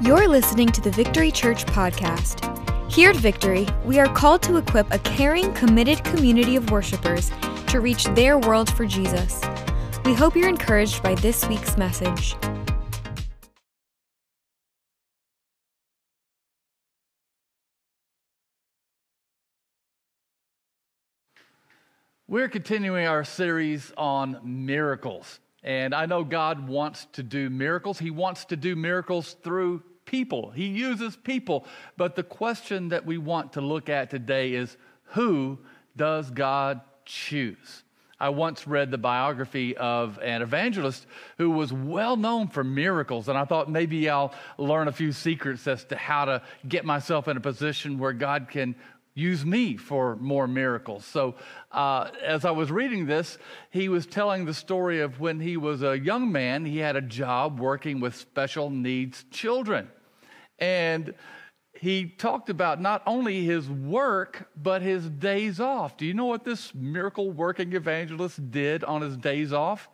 You're listening to the Victory Church podcast. Here at Victory, we are called to equip a caring, committed community of worshipers to reach their world for Jesus. We hope you're encouraged by this week's message. We're continuing our series on miracles. And I know God wants to do miracles. He wants to do miracles through people. He uses people. But the question that we want to look at today is who does God choose? I once read the biography of an evangelist who was well known for miracles, and I thought maybe I'll learn a few secrets as to how to get myself in a position where God can use me for more miracles. So, uh, as I was reading this, he was telling the story of when he was a young man, he had a job working with special needs children. And he talked about not only his work, but his days off. Do you know what this miracle working evangelist did on his days off?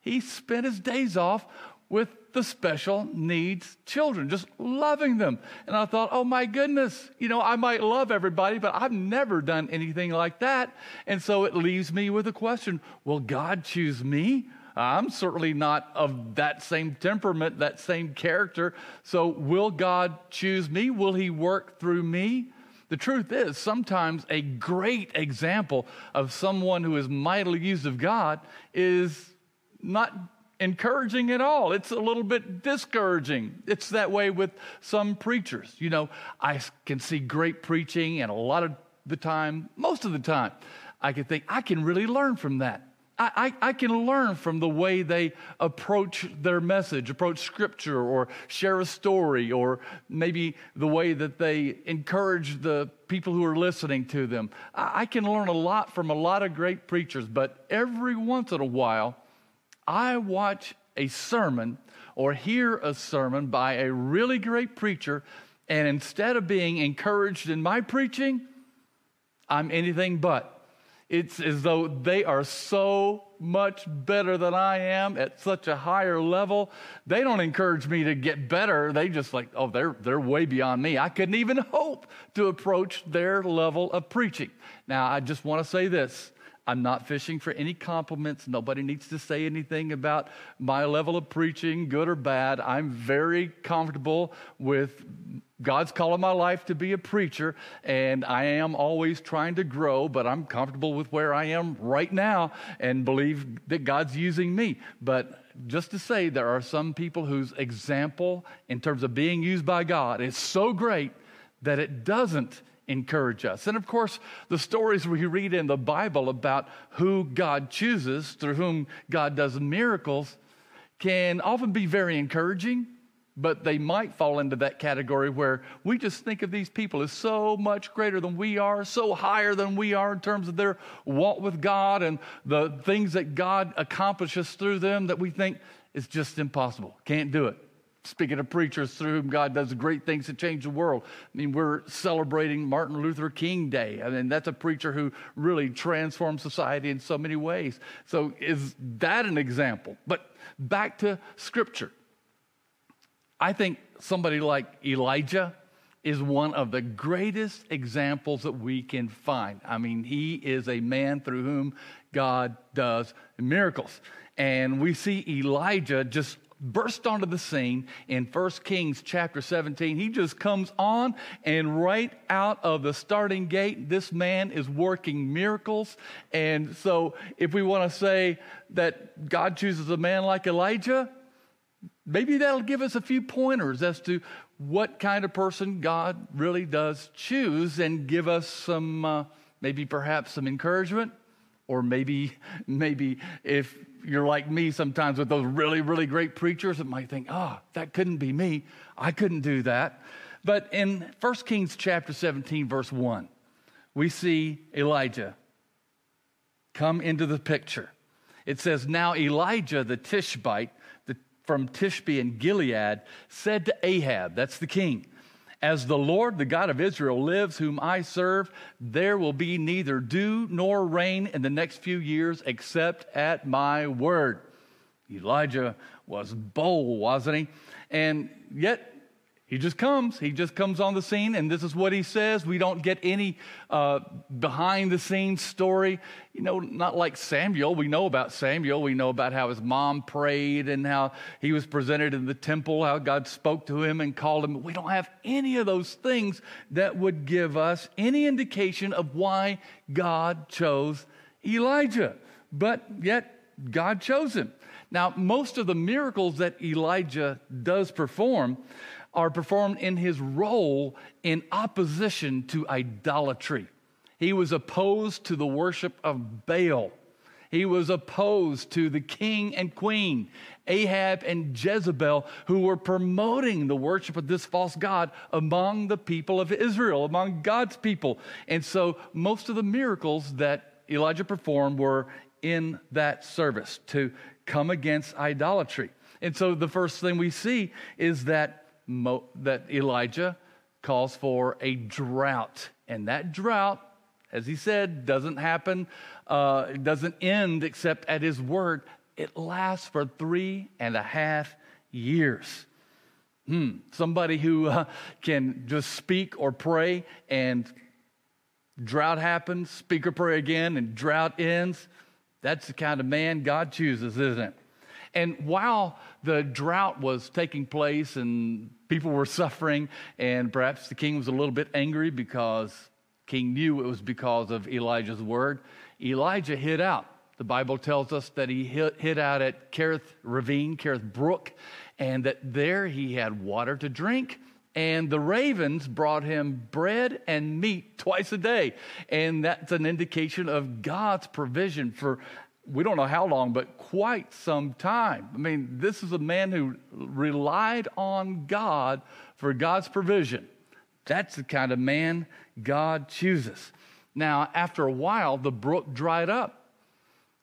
He spent his days off with the special needs children, just loving them. And I thought, oh my goodness, you know, I might love everybody, but I've never done anything like that. And so it leaves me with a question Will God choose me? I'm certainly not of that same temperament, that same character. So will God choose me? Will He work through me? The truth is, sometimes a great example of someone who is mightily used of God is not encouraging at all. It's a little bit discouraging. It's that way with some preachers. You know, I can see great preaching, and a lot of the time, most of the time, I can think, I can really learn from that. I, I, I, can learn from the way they approach their message, approach scripture, or share a story, or maybe the way that they encourage the people who are listening to them. I, I can learn a lot from a lot of great preachers, but every once in a while, I watch a sermon or hear a sermon by a really great preacher, and instead of being encouraged in my preaching, I'm anything but. It's as though they are so much better than I am at such a higher level. They don't encourage me to get better. They just like, oh, they're, they're way beyond me. I couldn't even hope to approach their level of preaching. Now, I just want to say this I'm not fishing for any compliments. Nobody needs to say anything about my level of preaching, good or bad. I'm very comfortable with God's calling my life to be a preacher, and I am always trying to grow, but I'm comfortable with where I am right now and believe that God's using me. But just to say, there are some people whose example in terms of being used by God is so great that it doesn't encourage us. And of course, the stories we read in the Bible about who God chooses, through whom God does miracles, can often be very encouraging, but they might fall into that category where we just think of these people as so much greater than we are, so higher than we are in terms of their walk with God and the things that God accomplishes through them that we think is just impossible. Can't do it. Speaking of preachers through whom God does great things to change the world. I mean, we're celebrating Martin Luther King Day. I mean, that's a preacher who really transformed society in so many ways. So, is that an example? But back to Scripture. I think somebody like Elijah is one of the greatest examples that we can find. I mean, he is a man through whom God does miracles. And we see Elijah just burst onto the scene in 1 Kings chapter 17. He just comes on, and right out of the starting gate, this man is working miracles. And so, if we want to say that God chooses a man like Elijah, maybe that'll give us a few pointers as to what kind of person God really does choose and give us some, uh, maybe perhaps some encouragement or maybe, maybe if you're like me sometimes with those really, really great preachers that might think, oh, that couldn't be me. I couldn't do that. But in 1 Kings chapter 17, verse 1, we see Elijah come into the picture. It says, Now Elijah the Tishbite the, from Tishbe in Gilead said to Ahab, that's the king, as the Lord, the God of Israel, lives, whom I serve, there will be neither dew nor rain in the next few years except at my word. Elijah was bold, wasn't he? And yet, He just comes. He just comes on the scene, and this is what he says. We don't get any uh, behind the scenes story. You know, not like Samuel. We know about Samuel. We know about how his mom prayed and how he was presented in the temple, how God spoke to him and called him. We don't have any of those things that would give us any indication of why God chose Elijah. But yet, God chose him. Now, most of the miracles that Elijah does perform are performed in his role in opposition to idolatry. He was opposed to the worship of Baal. He was opposed to the king and queen, Ahab and Jezebel, who were promoting the worship of this false God among the people of Israel, among God's people. And so most of the miracles that Elijah performed were in that service to come against idolatry. And so the first thing we see is that Mo, that Elijah calls for a drought. And that drought, as he said, doesn't happen, uh, doesn't end except at his word. It lasts for three and a half years. Hmm. Somebody who uh, can just speak or pray and drought happens, speak or pray again, and drought ends. That's the kind of man God chooses, isn't it? And while the drought was taking place and people were suffering, and perhaps the king was a little bit angry because king knew it was because of Elijah's word, Elijah hid out. The Bible tells us that he hid, out at Kerith Ravine, Kerith Brook, and that there he had water to drink and the ravens brought him bread and meat twice a day. And that's an indication of God's provision for we don't know how long, but quite some time. I mean, this is a man who relied on God for God's provision. That's the kind of man God chooses. Now, after a while, the brook dried up.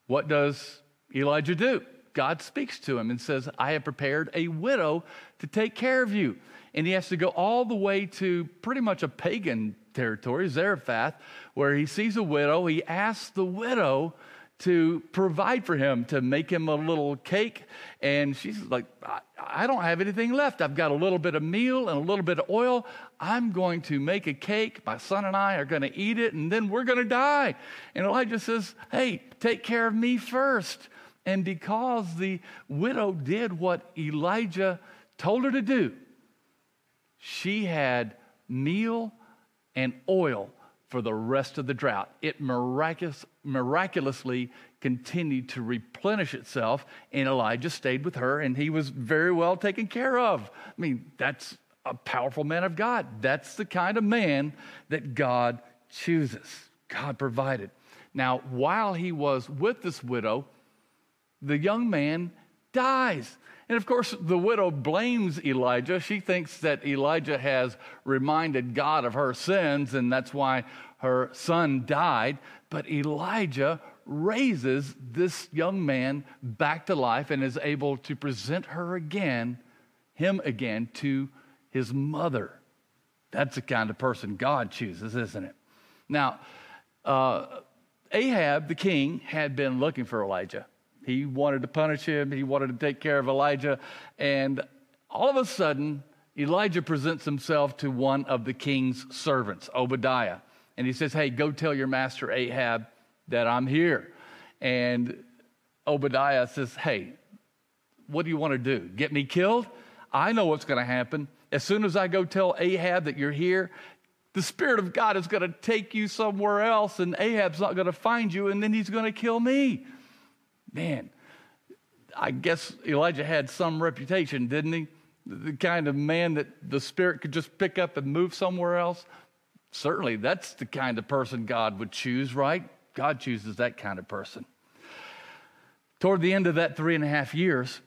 What does Elijah do? God speaks to him and says, I have prepared a widow to take care of you. And he has to go all the way to pretty much a pagan territory, Zarephath, where he sees a widow. He asks the widow to provide for him, to make him a little cake. And she's like, I, I, don't have anything left. I've got a little bit of meal and a little bit of oil. I'm going to make a cake. My son and I are going to eat it, and then we're going to die. And Elijah says, Hey, take care of me first. And because the widow did what Elijah told her to do, she had meal and oil for the rest of the drought. It miraculous, miraculously continued to replenish itself, and Elijah stayed with her, and he was very well taken care of. I mean, that's a powerful man of God. That's the kind of man that God chooses. God provided. Now, while he was with this widow, the young man dies. And of course, the widow blames Elijah. She thinks that Elijah has reminded God of her sins, and that's why her son died. But Elijah raises this young man back to life and is able to present her again, him again, to his mother. That's the kind of person God chooses, isn't it? Now, uh, Ahab, the king, had been looking for Elijah. He wanted to punish him, he wanted to take care of Elijah. And all of a sudden, Elijah presents himself to one of the king's servants, Obadiah. And he says, Hey, go tell your master Ahab that I'm here. And Obadiah says, Hey, what do you want to do? Get me killed? I know what's going to happen. As soon as I go tell Ahab that you're here, the Spirit of God is going to take you somewhere else, and Ahab's not going to find you, and then he's going to kill me. Man, I guess Elijah had some reputation, didn't he? The kind of man that the Spirit could just pick up and move somewhere else. Certainly, that's the kind of person God would choose, right? God chooses that kind of person. Toward the end of that three and a half years,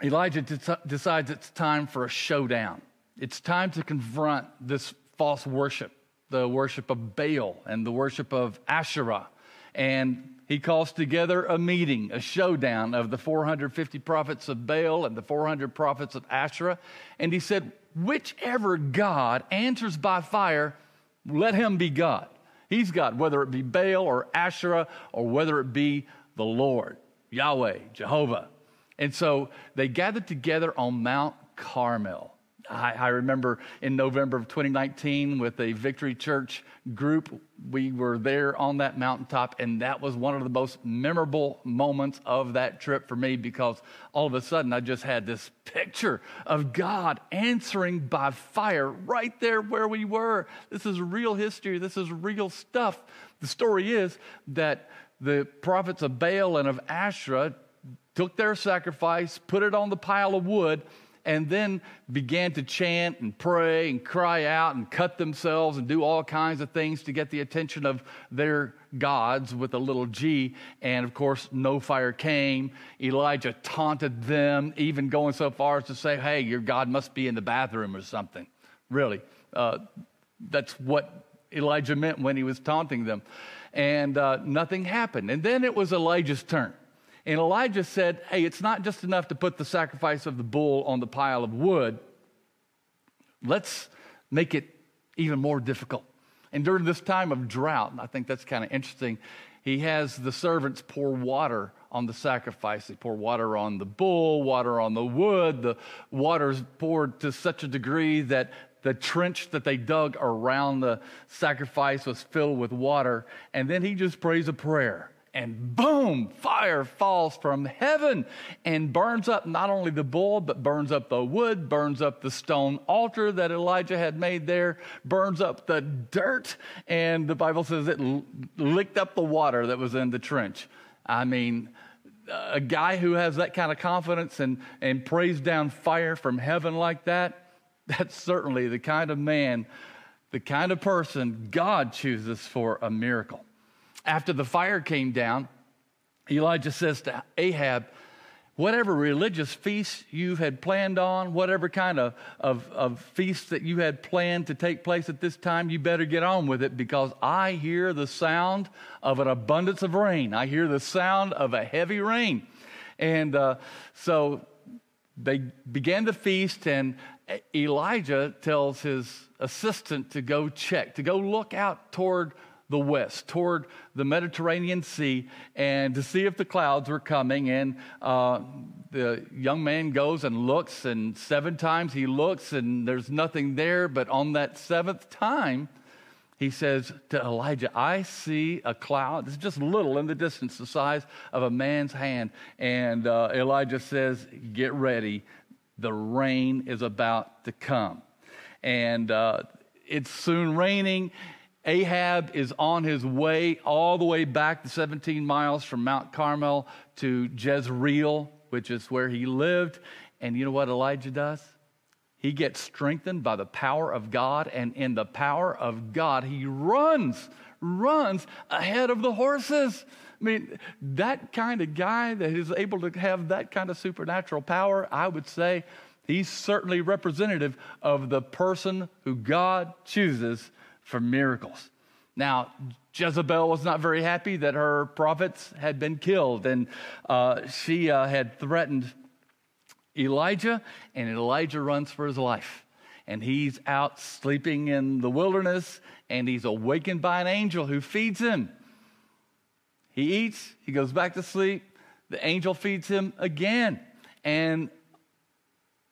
Elijah decides it's time for a showdown. It's time to confront this false worship, the worship of Baal and the worship of Asherah. And he calls together a meeting, a showdown of the 450 prophets of Baal and the 400 prophets of Asherah. And he said, Whichever God answers by fire, let him be God. He's God, whether it be Baal or Asherah or whether it be the Lord, Yahweh, Jehovah. And so they gathered together on Mount Carmel. I, I, remember in November of 2019 with a Victory Church group, we were there on that mountaintop, and that was one of the most memorable moments of that trip for me because all of a sudden I just had this picture of God answering by fire right there where we were. This is real history, this is real stuff. The story is that the prophets of Baal and of Asherah took their sacrifice, put it on the pile of wood, and then began to chant and pray and cry out and cut themselves and do all kinds of things to get the attention of their gods with a little g. And of course, no fire came. Elijah taunted them, even going so far as to say, Hey, your God must be in the bathroom or something. Really, uh, that's what Elijah meant when he was taunting them. And uh, nothing happened. And then it was Elijah's turn. And Elijah said, Hey, it's not just enough to put the sacrifice of the bull on the pile of wood. Let's make it even more difficult. And during this time of drought, I think that's kind of interesting, he has the servants pour water on the sacrifice. They pour water on the bull, water on the wood. The water's poured to such a degree that the trench that they dug around the sacrifice was filled with water. And then he just prays a prayer and boom, fire falls from heaven and burns up not only the bull, but burns up the wood, burns up the stone altar that Elijah had made there, burns up the dirt, and the Bible says it licked up the water that was in the trench. I mean, a guy who has that kind of confidence and, and prays down fire from heaven like that, that's certainly the kind of man, the kind of person God chooses for a miracle after the fire came down, Elijah says to Ahab, Whatever religious feast you had planned on, whatever kind of, of, of feast that you had planned to take place at this time, you better get on with it because I hear the sound of an abundance of rain. I hear the sound of a heavy rain. And uh, so they began the feast, and Elijah tells his assistant to go check, to go look out toward the west, toward the Mediterranean Sea, and to see if the clouds were coming. And uh, the young man goes and looks, and seven times he looks, and there's nothing there. But on that seventh time, he says to Elijah, I see a cloud. It's just little in the distance, the size of a man's hand. And uh, Elijah says, Get ready. The rain is about to come. And uh, it's soon raining Ahab is on his way all the way back the 17 miles from Mount Carmel to Jezreel, which is where he lived. And you know what Elijah does? He gets strengthened by the power of God, and in the power of God, he runs, runs ahead of the horses. I mean, that kind of guy that is able to have that kind of supernatural power, I would say he's certainly representative of the person who God chooses for miracles. Now, Jezebel was not very happy that her prophets had been killed, and uh, she uh, had threatened Elijah, and Elijah runs for his life. And he's out sleeping in the wilderness, and he's awakened by an angel who feeds him. He eats, he goes back to sleep, the angel feeds him again. And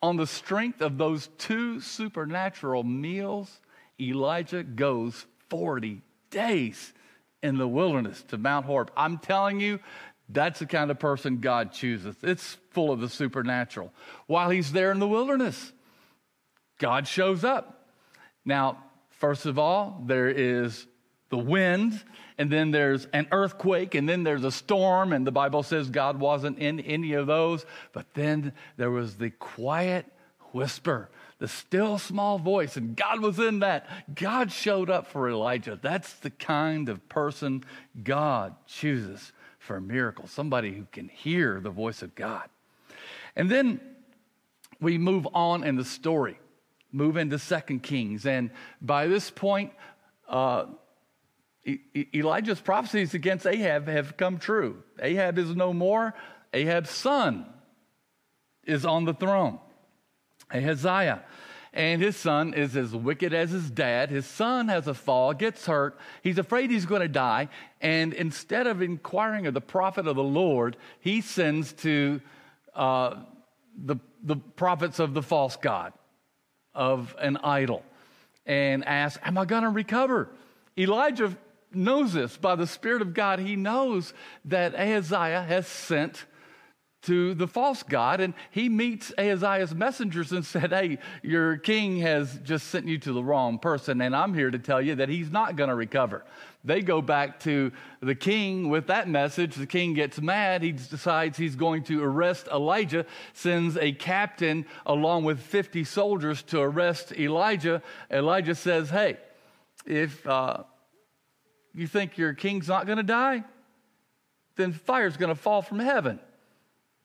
on the strength of those two supernatural meals, Elijah goes 40 days in the wilderness to Mount Horeb. I'm telling you, that's the kind of person God chooses. It's full of the supernatural. While he's there in the wilderness, God shows up. Now, first of all, there is the wind, and then there's an earthquake, and then there's a storm, and the Bible says God wasn't in any of those. But then there was the quiet whisper the still small voice, and God was in that. God showed up for Elijah. That's the kind of person God chooses for a miracle, somebody who can hear the voice of God. And then we move on in the story, move into Second Kings, and by this point, uh, Elijah's prophecies against Ahab have come true. Ahab is no more. Ahab's son is on the throne. Ahaziah. And his son is as wicked as his dad. His son has a fall, gets hurt. He's afraid he's going to die. And instead of inquiring of the prophet of the Lord, he sends to uh, the, the prophets of the false God of an idol and asks, Am I going to recover? Elijah knows this by the Spirit of God. He knows that Ahaziah has sent to the false God, and he meets Ahaziah's messengers and said, Hey, your king has just sent you to the wrong person, and I'm here to tell you that he's not going to recover. They go back to the king with that message. The king gets mad. He decides he's going to arrest Elijah, sends a captain along with 50 soldiers to arrest Elijah. Elijah says, Hey, if uh, you think your king's not going to die, then fire's going to fall from heaven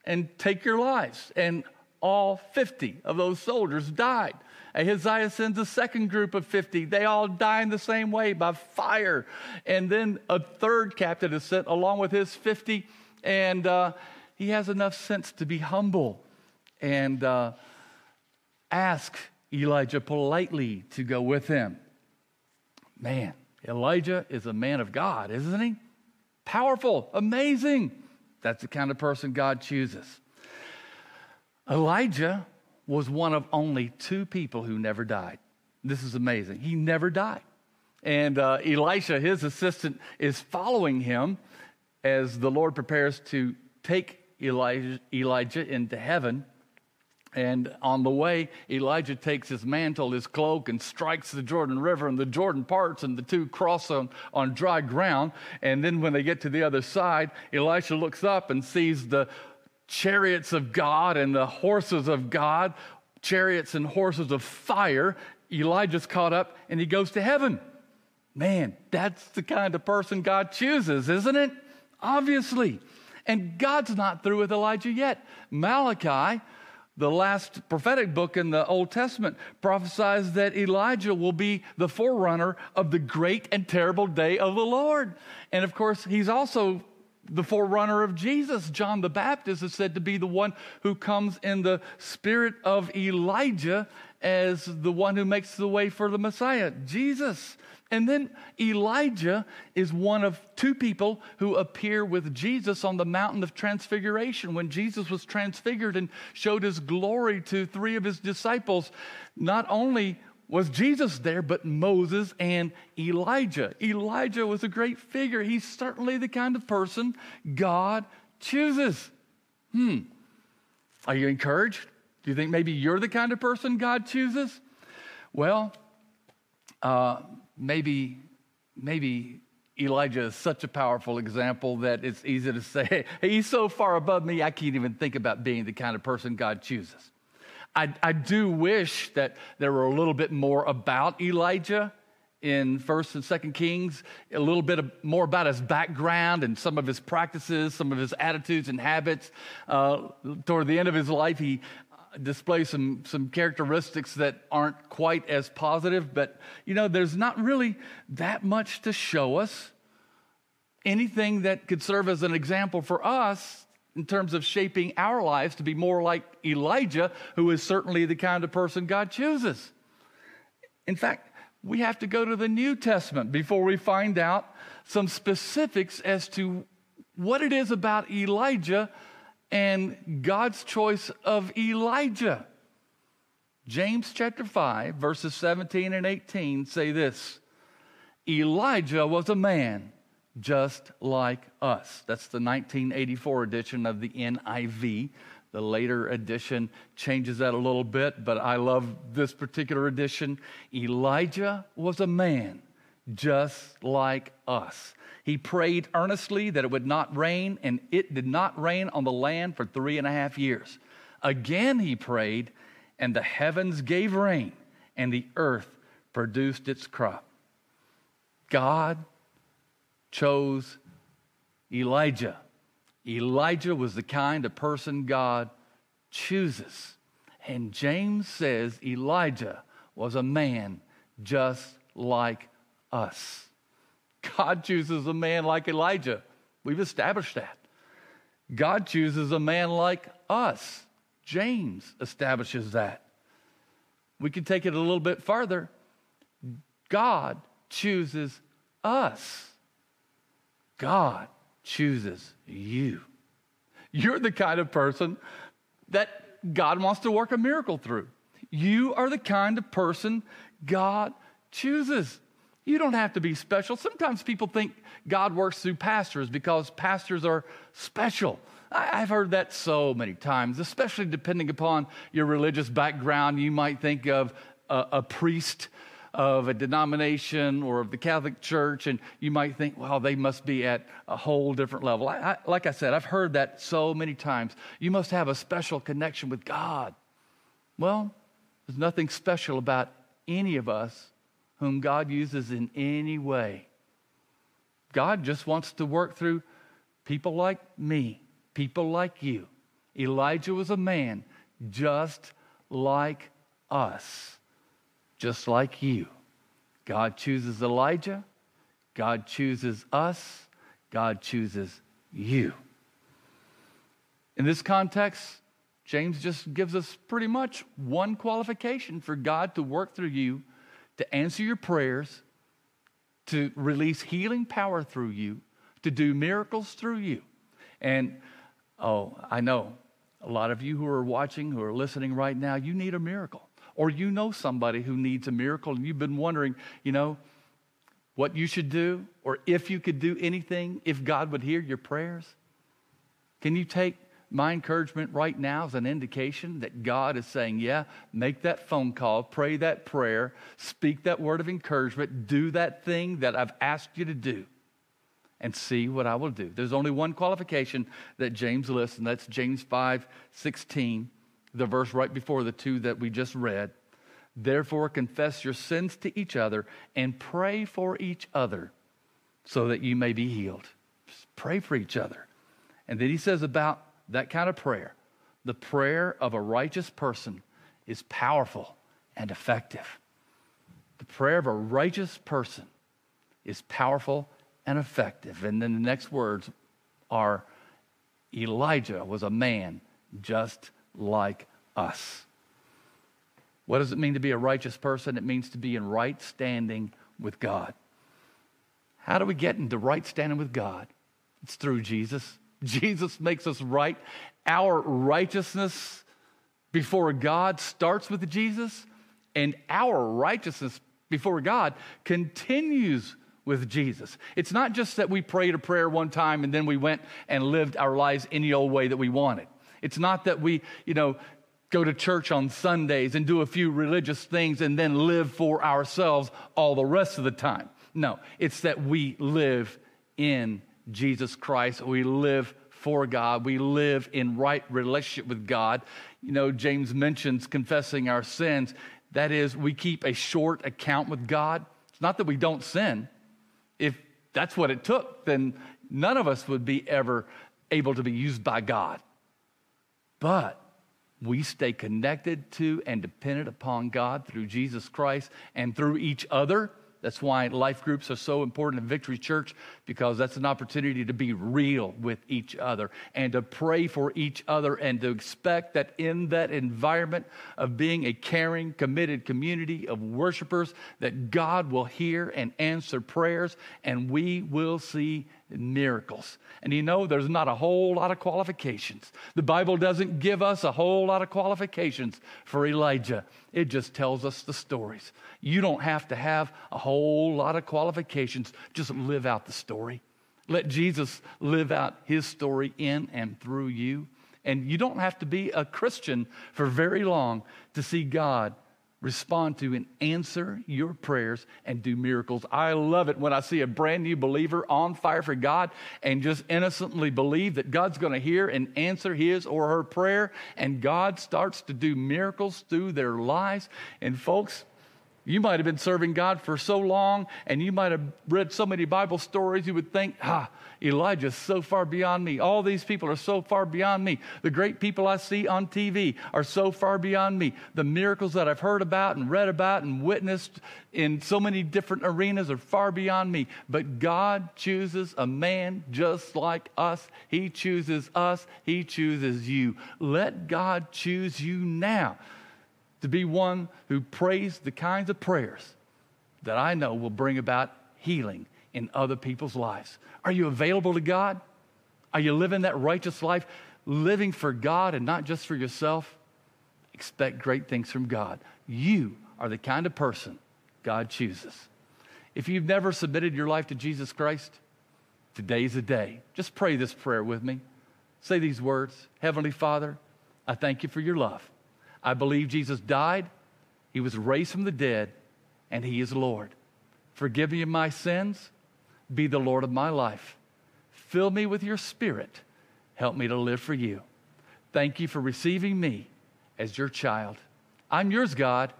and take your lives. And all 50 of those soldiers died. Ahaziah sends a second group of 50. They all die in the same way by fire. And then a third captain is sent along with his 50, and uh, he has enough sense to be humble and uh, ask Elijah politely to go with him. Man, Elijah is a man of God, isn't he? Powerful, amazing. That's the kind of person God chooses. Elijah was one of only two people who never died. This is amazing. He never died. And uh, Elisha, his assistant, is following him as the Lord prepares to take Elijah, Elijah into heaven. And on the way, Elijah takes his mantle, his cloak, and strikes the Jordan River, and the Jordan parts, and the two cross on, on dry ground. And then when they get to the other side, Elisha looks up and sees the chariots of God and the horses of God, chariots and horses of fire. Elijah's caught up and he goes to heaven. Man, that's the kind of person God chooses, isn't it? Obviously. And God's not through with Elijah yet. Malachi the last prophetic book in the Old Testament prophesies that Elijah will be the forerunner of the great and terrible day of the Lord. And of course, he's also the forerunner of Jesus. John the Baptist is said to be the one who comes in the spirit of Elijah as the one who makes the way for the Messiah, Jesus. And then Elijah is one of two people who appear with Jesus on the mountain of transfiguration. When Jesus was transfigured and showed his glory to three of his disciples, not only was Jesus there, but Moses and Elijah. Elijah was a great figure. He's certainly the kind of person God chooses. Hmm. Are you encouraged? Do you think maybe you're the kind of person God chooses? Well, uh, maybe, maybe Elijah is such a powerful example that it's easy to say, hey, he's so far above me, I can't even think about being the kind of person God chooses. I, I do wish that there were a little bit more about Elijah in First and Second Kings, a little bit more about his background and some of his practices, some of his attitudes and habits. Uh, toward the end of his life, he displays some some characteristics that aren't quite as positive. But you know, there's not really that much to show us. Anything that could serve as an example for us in terms of shaping our lives to be more like Elijah, who is certainly the kind of person God chooses. In fact, we have to go to the New Testament before we find out some specifics as to what it is about Elijah and God's choice of Elijah. James chapter 5, verses 17 and 18 say this Elijah was a man just like us. That's the 1984 edition of the NIV. The later edition changes that a little bit, but I love this particular edition. Elijah was a man just like us. He prayed earnestly that it would not rain, and it did not rain on the land for three and a half years. Again, he prayed, and the heavens gave rain, and the earth produced its crop. God chose Elijah. Elijah was the kind of person God chooses. And James says Elijah was a man just like us. God chooses a man like Elijah. We've established that. God chooses a man like us. James establishes that. We can take it a little bit further. God chooses us. God chooses you. You're the kind of person that God wants to work a miracle through. You are the kind of person God chooses. You don't have to be special. Sometimes people think God works through pastors because pastors are special. I've heard that so many times, especially depending upon your religious background. You might think of a, a priest of a denomination or of the Catholic Church, and you might think, well, they must be at a whole different level. I, I, like I said, I've heard that so many times. You must have a special connection with God. Well, there's nothing special about any of us whom God uses in any way. God just wants to work through people like me, people like you. Elijah was a man just like us just like you. God chooses Elijah, God chooses us, God chooses you. In this context, James just gives us pretty much one qualification for God to work through you, to answer your prayers, to release healing power through you, to do miracles through you. And oh, I know a lot of you who are watching, who are listening right now, you need a miracle or you know somebody who needs a miracle and you've been wondering, you know, what you should do or if you could do anything, if God would hear your prayers? Can you take my encouragement right now is an indication that God is saying, yeah, make that phone call, pray that prayer, speak that word of encouragement, do that thing that I've asked you to do, and see what I will do. There's only one qualification that James lists, and that's James 5 16 the verse right before the two that we just read. Therefore, confess your sins to each other and pray for each other so that you may be healed. Just pray for each other. And then he says about that kind of prayer the prayer of a righteous person is powerful and effective. The prayer of a righteous person is powerful and effective. And then the next words are Elijah was a man just like us. What does it mean to be a righteous person? It means to be in right standing with God. How do we get into right standing with God? It's through Jesus. Jesus makes us right. Our righteousness before God starts with Jesus, and our righteousness before God continues with Jesus. It's not just that we prayed a prayer one time and then we went and lived our lives any old way that we wanted. It's not that we, you know, go to church on Sundays and do a few religious things and then live for ourselves all the rest of the time. No, it's that we live in Jesus Christ. We live for God. We live in right relationship with God. You know, James mentions confessing our sins. That is, we keep a short account with God. It's not that we don't sin. If that's what it took, then none of us would be ever able to be used by God. But we stay connected to and dependent upon God through Jesus Christ and through each other that's why life groups are so important in Victory Church because that's an opportunity to be real with each other and to pray for each other and to expect that in that environment of being a caring, committed community of worshipers that God will hear and answer prayers and we will see miracles. And you know, there's not a whole lot of qualifications. The Bible doesn't give us a whole lot of qualifications for Elijah, it just tells us the stories. You don't have to have a whole lot of qualifications. Just live out the story. Let Jesus live out his story in and through you. And you don't have to be a Christian for very long to see God respond to and answer your prayers and do miracles. I love it when I see a brand new believer on fire for God and just innocently believe that God's going to hear and answer his or her prayer, and God starts to do miracles through their lives. And folks, you might have been serving God for so long, and you might have read so many Bible stories, you would think, ah, Elijah's so far beyond me. All these people are so far beyond me. The great people I see on TV are so far beyond me. The miracles that I've heard about and read about and witnessed in so many different arenas are far beyond me. But God chooses a man just like us. He chooses us, He chooses you. Let God choose you now to be one who prays the kinds of prayers that I know will bring about healing in other people's lives. Are you available to God? Are you living that righteous life, living for God and not just for yourself? expect great things from God. You are the kind of person God chooses. If you've never submitted your life to Jesus Christ, today's the day. Just pray this prayer with me. Say these words Heavenly Father, I thank you for your love. I believe Jesus died, he was raised from the dead, and he is Lord. Forgive me of my sins. Be the Lord of my life. Fill me with your spirit. Help me to live for you. Thank you for receiving me as your child. I'm yours, God,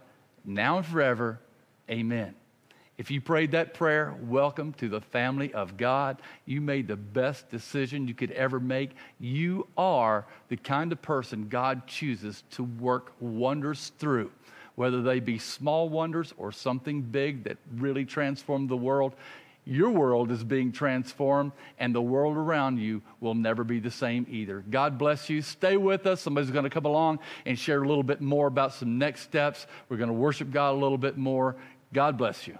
now and forever. Amen. If you prayed that prayer, welcome to the family of God. You made the best decision you could ever make. You are the kind of person God chooses to work wonders through, whether they be small wonders or something big that really transformed the world. Your world is being transformed, and the world around you will never be the same either. God bless you. Stay with us. Somebody's going to come along and share a little bit more about some next steps. We're going to worship God a little bit more. God bless you.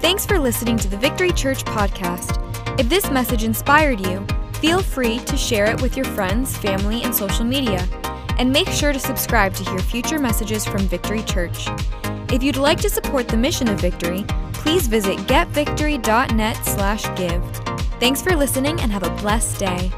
Thanks for listening to the Victory Church podcast. If this message inspired you, feel free to share it with your friends, family, and social media. And make sure to subscribe to hear future messages from Victory Church. If you'd like to support the mission of Victory, please visit getvictory.net/give. Thanks for listening and have a blessed day.